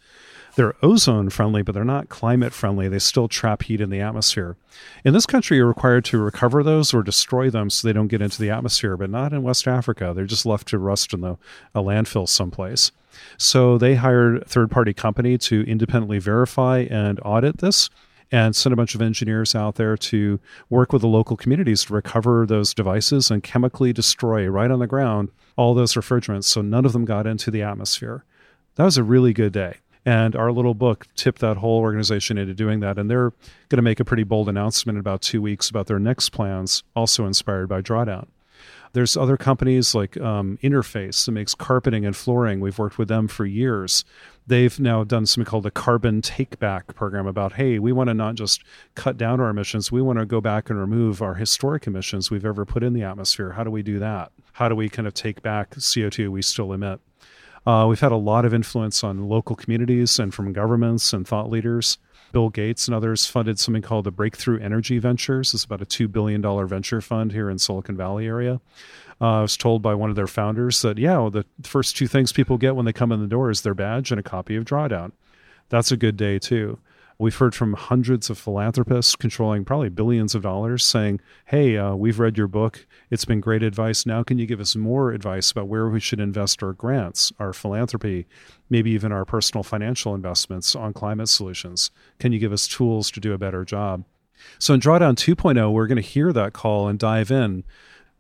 Speaker 2: They're ozone friendly, but they're not climate friendly. They still trap heat in the atmosphere. In this country, you're required to recover those or destroy them so they don't get into the atmosphere, but not in West Africa. They're just left to rust in the, a landfill someplace. So they hired a third party company to independently verify and audit this and sent a bunch of engineers out there to work with the local communities to recover those devices and chemically destroy right on the ground all those refrigerants so none of them got into the atmosphere. That was a really good day. And our little book tipped that whole organization into doing that. And they're going to make a pretty bold announcement in about two weeks about their next plans, also inspired by Drawdown. There's other companies like um, Interface that makes carpeting and flooring. We've worked with them for years. They've now done something called the Carbon Take Back program about, hey, we want to not just cut down our emissions, we want to go back and remove our historic emissions we've ever put in the atmosphere. How do we do that? How do we kind of take back CO2 we still emit? Uh, we've had a lot of influence on local communities and from governments and thought leaders. Bill Gates and others funded something called the Breakthrough Energy Ventures. It's about a $2 billion venture fund here in Silicon Valley area. Uh, I was told by one of their founders that, yeah, well, the first two things people get when they come in the door is their badge and a copy of Drawdown. That's a good day, too. We've heard from hundreds of philanthropists controlling probably billions of dollars saying, Hey, uh, we've read your book. It's been great advice. Now, can you give us more advice about where we should invest our grants, our philanthropy, maybe even our personal financial investments on climate solutions? Can you give us tools to do a better job? So, in Drawdown 2.0, we're going to hear that call and dive in.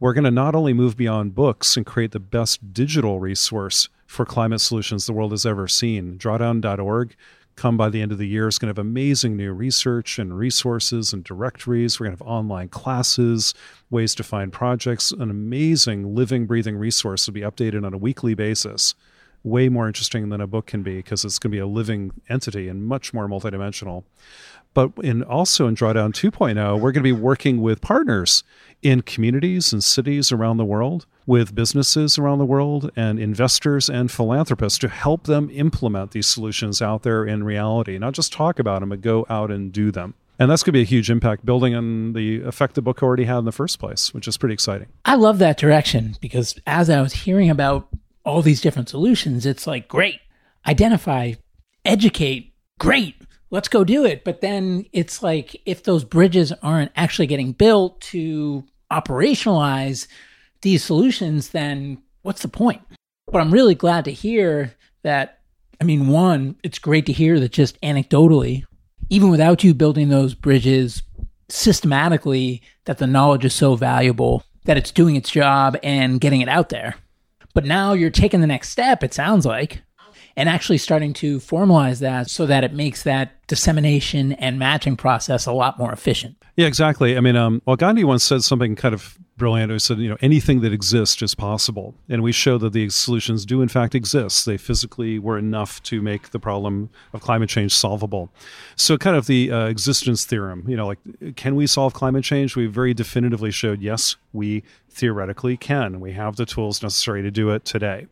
Speaker 2: We're going to not only move beyond books and create the best digital resource for climate solutions the world has ever seen. Drawdown.org come by the end of the year is going to have amazing new research and resources and directories. We're going to have online classes, ways to find projects, an amazing living, breathing resource will be updated on a weekly basis. Way more interesting than a book can be because it's going to be a living entity and much more multidimensional. But in also in Drawdown 2.0, we're going to be working with partners in communities and cities around the world, with businesses around the world, and investors and philanthropists to help them implement these solutions out there in reality, not just talk about them, but go out and do them. And that's going to be a huge impact building on the effect the book already had in the first place, which is pretty exciting.
Speaker 1: I love that direction because as I was hearing about all these different solutions, it's like, great, identify, educate, great, let's go do it. But then it's like if those bridges aren't actually getting built to operationalize these solutions, then what's the point? But I'm really glad to hear that. I mean, one, it's great to hear that just anecdotally, even without you building those bridges systematically, that the knowledge is so valuable that it's doing its job and getting it out there. But now you're taking the next step, it sounds like, and actually starting to formalize that so that it makes that dissemination and matching process a lot more efficient.
Speaker 2: Yeah, exactly. I mean, um, well, Gandhi once said something kind of brilliant. He said, you know, anything that exists is possible. And we show that these solutions do, in fact, exist. They physically were enough to make the problem of climate change solvable. So, kind of the uh, existence theorem, you know, like, can we solve climate change? We very definitively showed, yes, we theoretically can. We have the tools necessary to do it today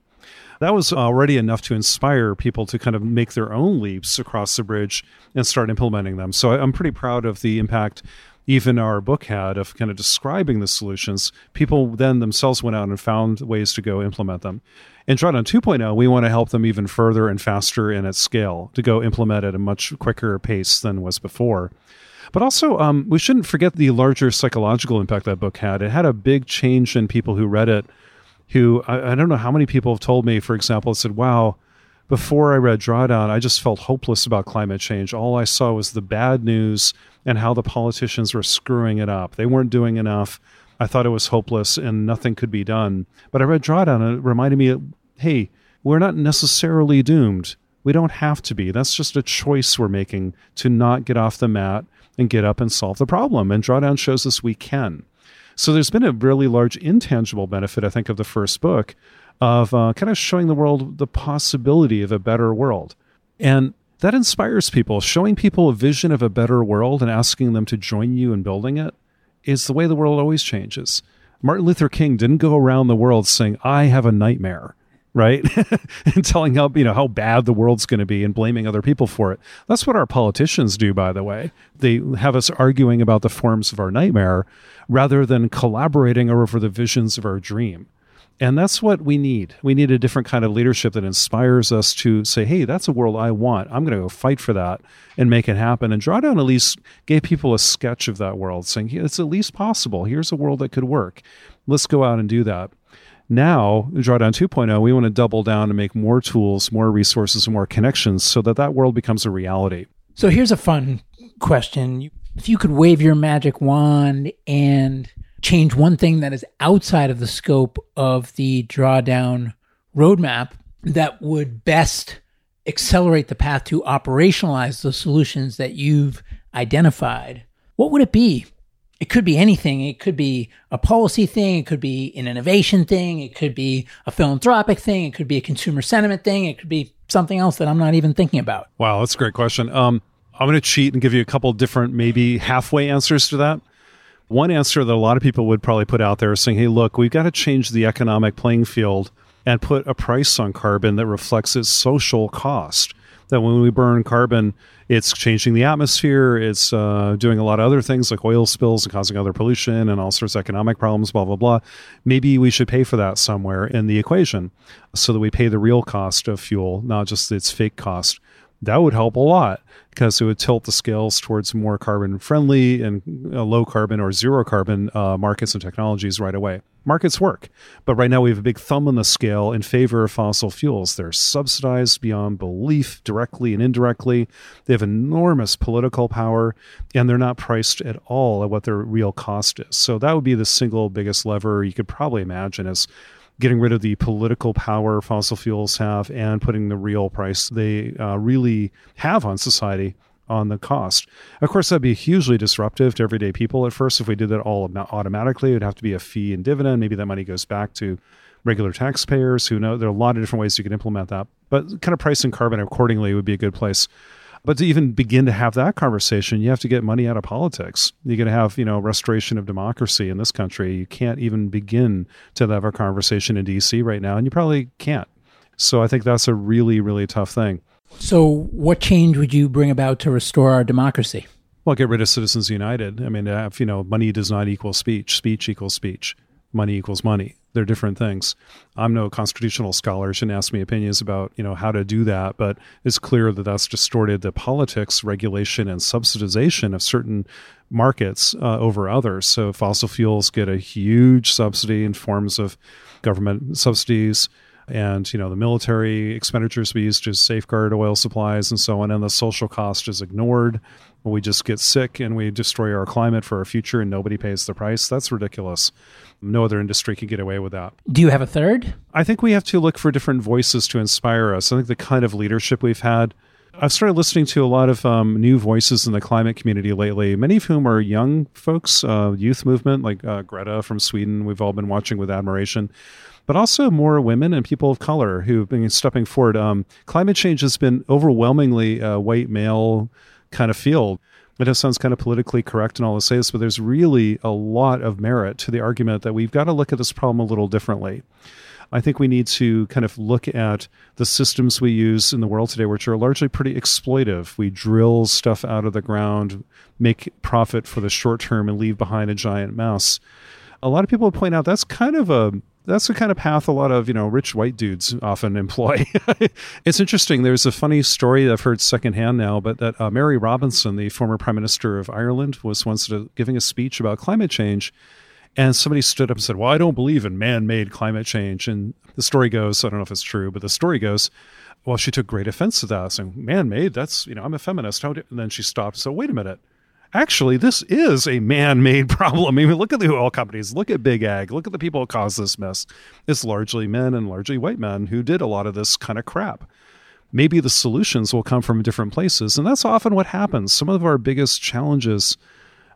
Speaker 2: that was already enough to inspire people to kind of make their own leaps across the bridge and start implementing them. So I'm pretty proud of the impact even our book had of kind of describing the solutions. People then themselves went out and found ways to go implement them. In Drawdown 2.0, we want to help them even further and faster and at scale to go implement at a much quicker pace than was before. But also, um, we shouldn't forget the larger psychological impact that book had. It had a big change in people who read it who I, I, don't know how many people have told me, for example, said, wow, before I read Drawdown, I just felt hopeless about climate change. All I saw was the bad news and how the politicians were screwing it up. They weren't doing enough. I thought it was hopeless and nothing could be done. But I read Drawdown and it reminded me, hey, we're not necessarily doomed. We don't have to be. That's just a choice we're making to not get off the mat and get up and solve the problem. And Drawdown shows us we can. So there's been a really large intangible benefit, I think, of the first book of uh, kind of showing the world the possibility of a better world. And that inspires people. Showing people a vision of a better world and asking them to join you in building it is the way the world always changes. Martin Luther King didn't go around the world saying, I have a nightmare right? and telling how you know how bad the world's going to be and blaming other people for it. That's what our politicians do, by the way. They have us arguing about the forms of our nightmare rather than collaborating over the visions of our dream. And that's what we need. We need a different kind of leadership that inspires us to say, hey, that's a world I want. I'm going to go fight for that and make it happen. And Drawdown at least gave people a sketch of that world, saying, it's at least possible. Here's a world that could work. Let's go out and do that. Now, Drawdown 2.0, we want to double down and make more tools, more resources, more connections so that that world becomes a reality.
Speaker 1: So here's a fun question. If you could wave your magic wand and change one thing that is outside of the scope of the drawdown roadmap that would best accelerate the path to operationalize the solutions that you've identified, what would it be? It could be anything. It could be a policy thing. It could be an innovation thing. It could be a philanthropic thing. It could be a consumer sentiment thing. It could be something else that I'm not even thinking about.
Speaker 2: Wow, that's a great question. Um, I'm going to cheat and give you a couple different, maybe halfway answers to that. One answer that a lot of people would probably put out there is saying, hey, look, we've got to change the economic playing field and put a price on carbon that reflects its social cost. That when we burn carbon, it's changing the atmosphere, it's uh, doing a lot of other things like oil spills and causing other pollution and all sorts of economic problems, blah, blah, blah. Maybe we should pay for that somewhere in the equation so that we pay the real cost of fuel, not just its fake cost that would help a lot because it would tilt the scales towards more carbon friendly and uh, low carbon or zero carbon uh, markets and technologies right away. Markets work, but right now we have a big thumb on the scale in favor of fossil fuels. They're subsidized beyond belief, directly and indirectly. They have enormous political power, and they're not priced at all at what their real cost is. So that would be the single biggest lever you could probably imagine is getting rid of the political power fossil fuels have and putting the real price they uh, really have on society on the cost. Of course, that'd be hugely disruptive to everyday people at first. If we did that all automatically, it'd have to be a fee and dividend. Maybe that money goes back to regular taxpayers who know there are a lot of different ways you can implement that. But kind of pricing carbon accordingly would be a good place. But to even begin to have that conversation, you have to get money out of politics. You're going to have, you know, restoration of democracy in this country. You can't even begin to have a conversation in D.C. right now, and you probably can't. So I think that's a really, really tough thing.
Speaker 1: So, what change would you bring about to restore our democracy?
Speaker 2: Well, get rid of Citizens United. I mean, if, you know, money does not equal speech. Speech equals speech. Money equals money they're different things. I'm no constitutional scholar; shouldn't ask me opinions about you know how to do that. But it's clear that that's distorted the politics, regulation, and subsidization of certain markets uh, over others. So fossil fuels get a huge subsidy in forms of government subsidies and you know the military expenditures we use to safeguard oil supplies and so on and the social cost is ignored we just get sick and we destroy our climate for our future and nobody pays the price that's ridiculous no other industry can get away with that.
Speaker 1: Do you have a third?
Speaker 2: I think we have to look for different voices to inspire us. I think the kind of leadership we've had. I've started listening to a lot of um, new voices in the climate community lately, many of whom are young folks, uh, youth movement like uh, Greta from Sweden, we've all been watching with admiration, but also more women and people of color who've been stepping forward. Um, climate change has been overwhelmingly a white male kind of field. It sounds kind of politically correct and all say this, but there's really a lot of merit to the argument that we've got to look at this problem a little differently. I think we need to kind of look at the systems we use in the world today, which are largely pretty exploitive. We drill stuff out of the ground, make profit for the short term, and leave behind a giant mess. A lot of people point out that's kind of a that's the kind of path a lot of you know rich white dudes often employ. it's interesting. There's a funny story I've heard secondhand now, but that uh, Mary Robinson, the former prime minister of Ireland, was once giving a speech about climate change, and somebody stood up and said, "Well, I don't believe in man-made climate change." And the story goes, I don't know if it's true, but the story goes. Well, she took great offense to that, saying, "Man-made? That's you know, I'm a feminist." How? And then she stopped. So wait a minute actually, this is a man made problem. I mean, look at the oil companies, look at Big Ag, look at the people who caused this mess. It's largely men and largely white men who did a lot of this kind of crap. Maybe the solutions will come from different places. And that's often what happens. Some of our biggest challenges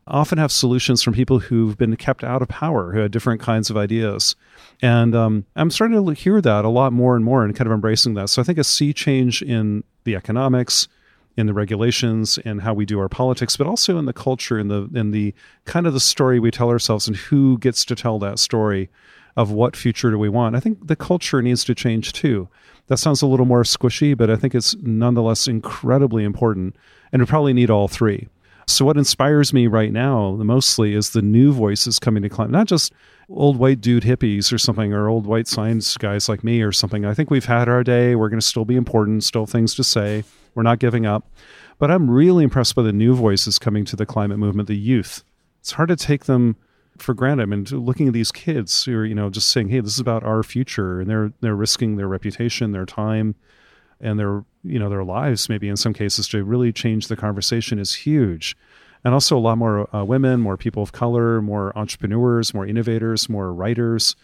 Speaker 2: often have solutions from people who've been kept out of power, who had different kinds of ideas. And um, I'm starting to hear that a lot more and more and kind of embracing that. So I think a sea change in the economics, in the regulations and how we do our politics, but also in the culture and the in the kind of the story we tell ourselves and who gets to tell that story of what future do we want. I think the culture needs to change too. That sounds a little more squishy, but I think it's nonetheless incredibly important, and we probably need all three. So, what inspires me right now mostly is the new voices coming to climate, not just old white dude hippies or something, or old white science guys like me or something. I think we've had our day. We're going to still be important, still things to say. We're not giving up. But I'm really impressed by the new voices coming to the climate movement, the youth. It's hard to take them for granted. I mean, looking at these kids who are, you know, just saying, "Hey, this is about our future," and they're they're risking their reputation, their time, and their you know their lives, maybe in some cases, to really change the conversation is huge. And also a lot more uh, women, more people of color, more entrepreneurs, more innovators, more writers.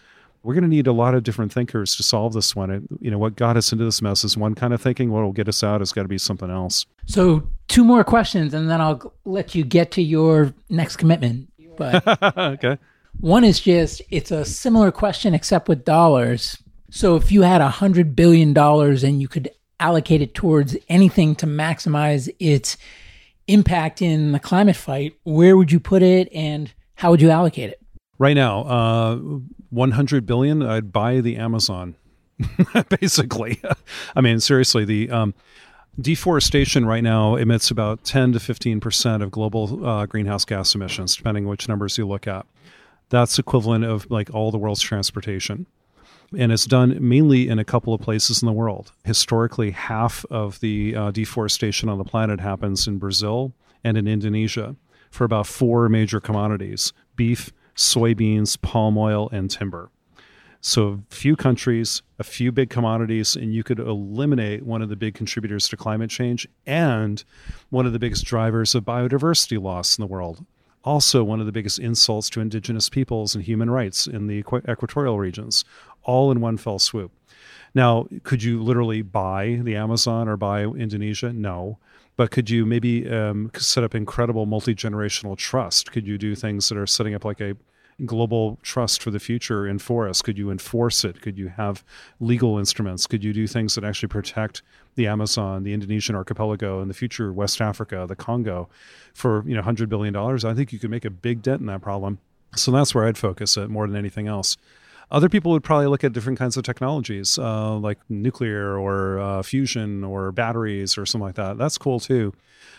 Speaker 2: We're going to need a lot of different thinkers to solve this one. And, you know, what got us into this mess is one kind of thinking. What will get us out has got to be something else.
Speaker 1: So, two more questions, and then I'll let you get to your next commitment. But
Speaker 2: okay.
Speaker 1: One is just it's a similar question except with dollars. So if you had a hundred billion dollars and you could allocate it towards anything to maximize its impact in the climate fight, where would you put it and how would you allocate it?
Speaker 2: Right now, uh, 100 billion, I'd buy the Amazon, basically. I mean, seriously, the um, deforestation right now emits about 10 to 15% of global uh, greenhouse gas emissions, depending which numbers you look at. That's equivalent of like all the world's transportation. And it's done mainly in a couple of places in the world. Historically, half of the uh, deforestation on the planet happens in Brazil and in Indonesia for about four major commodities beef, soybeans, palm oil, and timber. So, a few countries, a few big commodities, and you could eliminate one of the big contributors to climate change and one of the biggest drivers of biodiversity loss in the world. Also, one of the biggest insults to indigenous peoples and human rights in the equatorial regions, all in one fell swoop. Now, could you literally buy the Amazon or buy Indonesia? No. But could you maybe um, set up incredible multi generational trust? Could you do things that are setting up like a global trust for the future in forests? Could you enforce it? Could you have legal instruments? Could you do things that actually protect the Amazon, the Indonesian archipelago, and the future West Africa, the Congo, for you know hundred billion dollars? I think you could make a big dent in that problem. So that's where I'd focus it more than anything else. Other people would probably look at different kinds of technologies, uh, like nuclear or uh, fusion or batteries or something like that. That's cool too.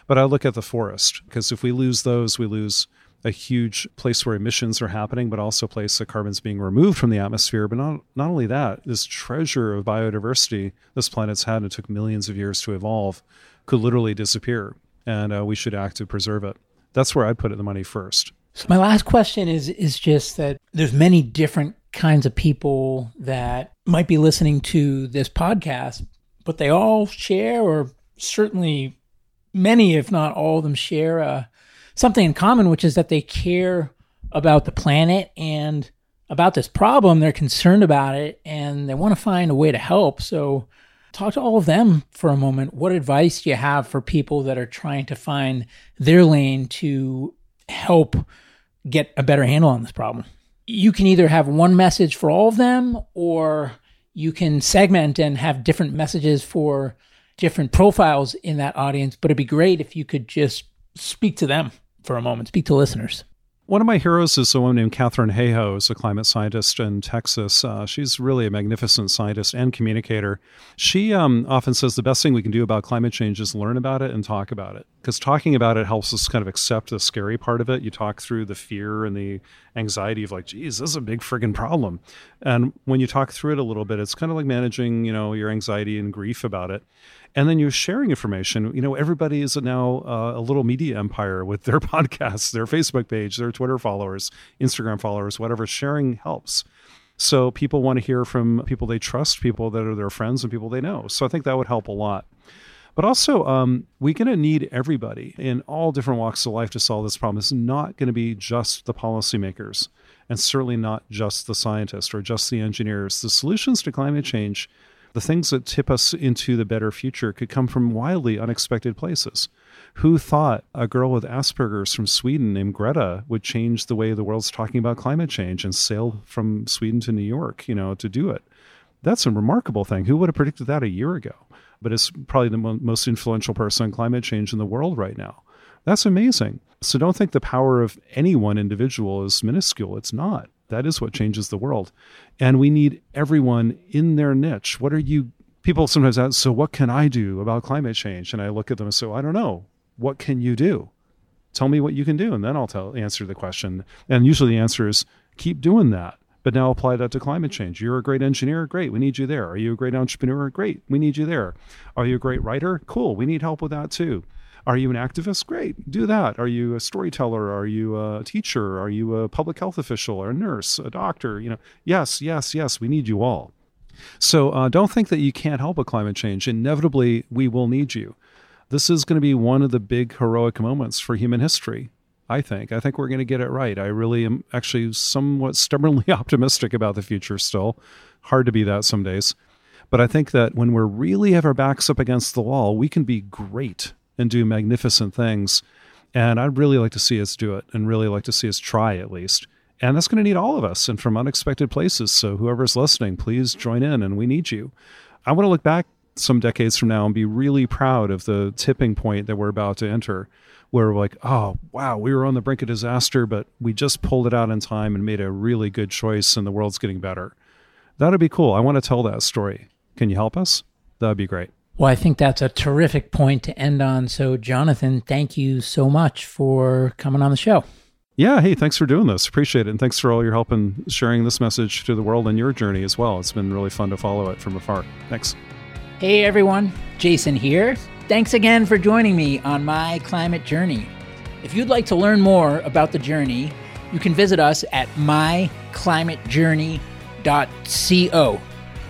Speaker 2: But I look at the forest because if we lose those, we lose a huge place where emissions are happening, but also a place that carbon's being removed from the atmosphere. But not not only that, this treasure of biodiversity this planet's had and it took millions of years to evolve could literally disappear, and uh, we should act to preserve it. That's where I'd put the money first.
Speaker 1: So my last question is is just that there's many different kinds of people that might be listening to this podcast, but they all share, or certainly many, if not all of them, share a something in common, which is that they care about the planet and about this problem. They're concerned about it and they want to find a way to help. So, talk to all of them for a moment. What advice do you have for people that are trying to find their lane to help get a better handle on this problem? You can either have one message for all of them or you can segment and have different messages for different profiles in that audience. But it'd be great if you could just speak to them for a moment. Speak to listeners.
Speaker 2: One of my heroes is a woman named Katharine Hayhoe, who's a climate scientist in Texas. Uh, she's really a magnificent scientist and communicator. She um, often says the best thing we can do about climate change is learn about it and talk about it. Because talking about it helps us kind of accept the scary part of it. You talk through the fear and the anxiety of like, geez, this is a big friggin' problem. And when you talk through it a little bit, it's kind of like managing, you know, your anxiety and grief about it and then you're sharing information. You know, everybody is now uh, a little media empire with their podcasts, their Facebook page, their Twitter followers, Instagram followers, whatever. Sharing helps. So people want to hear from people they trust, people that are their friends, and people they know. So I think that would help a lot. But also, um, we're going to need everybody in all different walks of life to solve this problem. It's not going to be just the policymakers, and certainly not just the scientists or just the engineers. The solutions to climate change the things that tip us into the better future could come from wildly unexpected places. Who thought a girl with Asperger's from Sweden named Greta would change the way the world's talking about climate change and sail from Sweden to New York, you know, to do it? That's a remarkable thing. Who would have predicted that a year ago? But it's probably the mo- most influential person on climate change in the world right now. That's amazing. So don't think the power of any one individual is minuscule. It's not. That is what changes the world. And we need everyone in their niche. What are you? People sometimes ask, so what can I do about climate change? And I look at them and say, I don't know. What can you do? Tell me what you can do, and then I'll tell answer the question. And usually the answer is keep doing that. But now apply that to climate change. You're a great engineer? Great, we need you there. Are you a great entrepreneur? Great, we need you there. Are you a great writer? Cool, we need help with that too. Are you an activist? Great, do that. Are you a storyteller? Are you a teacher? Are you a public health official or a nurse, a doctor? You know, yes, yes, yes, we need you all. So uh, don't think that you can't help with climate change. Inevitably, we will need you. This is going to be one of the big heroic moments for human history. I think. I think we're going to get it right. I really am actually somewhat stubbornly optimistic about the future still. Hard to be that some days. But I think that when we're really have our backs up against the wall, we can be great and do magnificent things. And I'd really like to see us do it and really like to see us try at least. And that's going to need all of us and from unexpected places. So whoever's listening, please join in and we need you. I want to look back some decades from now and be really proud of the tipping point that we're about to enter where we're like, oh, wow, we were on the brink of disaster, but we just pulled it out in time and made a really good choice and the world's getting better. That'd be cool. I want to tell that story. Can you help us? That'd be great.
Speaker 1: Well, I think that's a terrific point to end on. So, Jonathan, thank you so much for coming on the show.
Speaker 2: Yeah, hey, thanks for doing this. Appreciate it. And thanks for all your help in sharing this message to the world and your journey as well. It's been really fun to follow it from afar. Thanks.
Speaker 1: Hey, everyone. Jason here. Thanks again for joining me on my climate journey. If you'd like to learn more about the journey, you can visit us at myclimatejourney.co.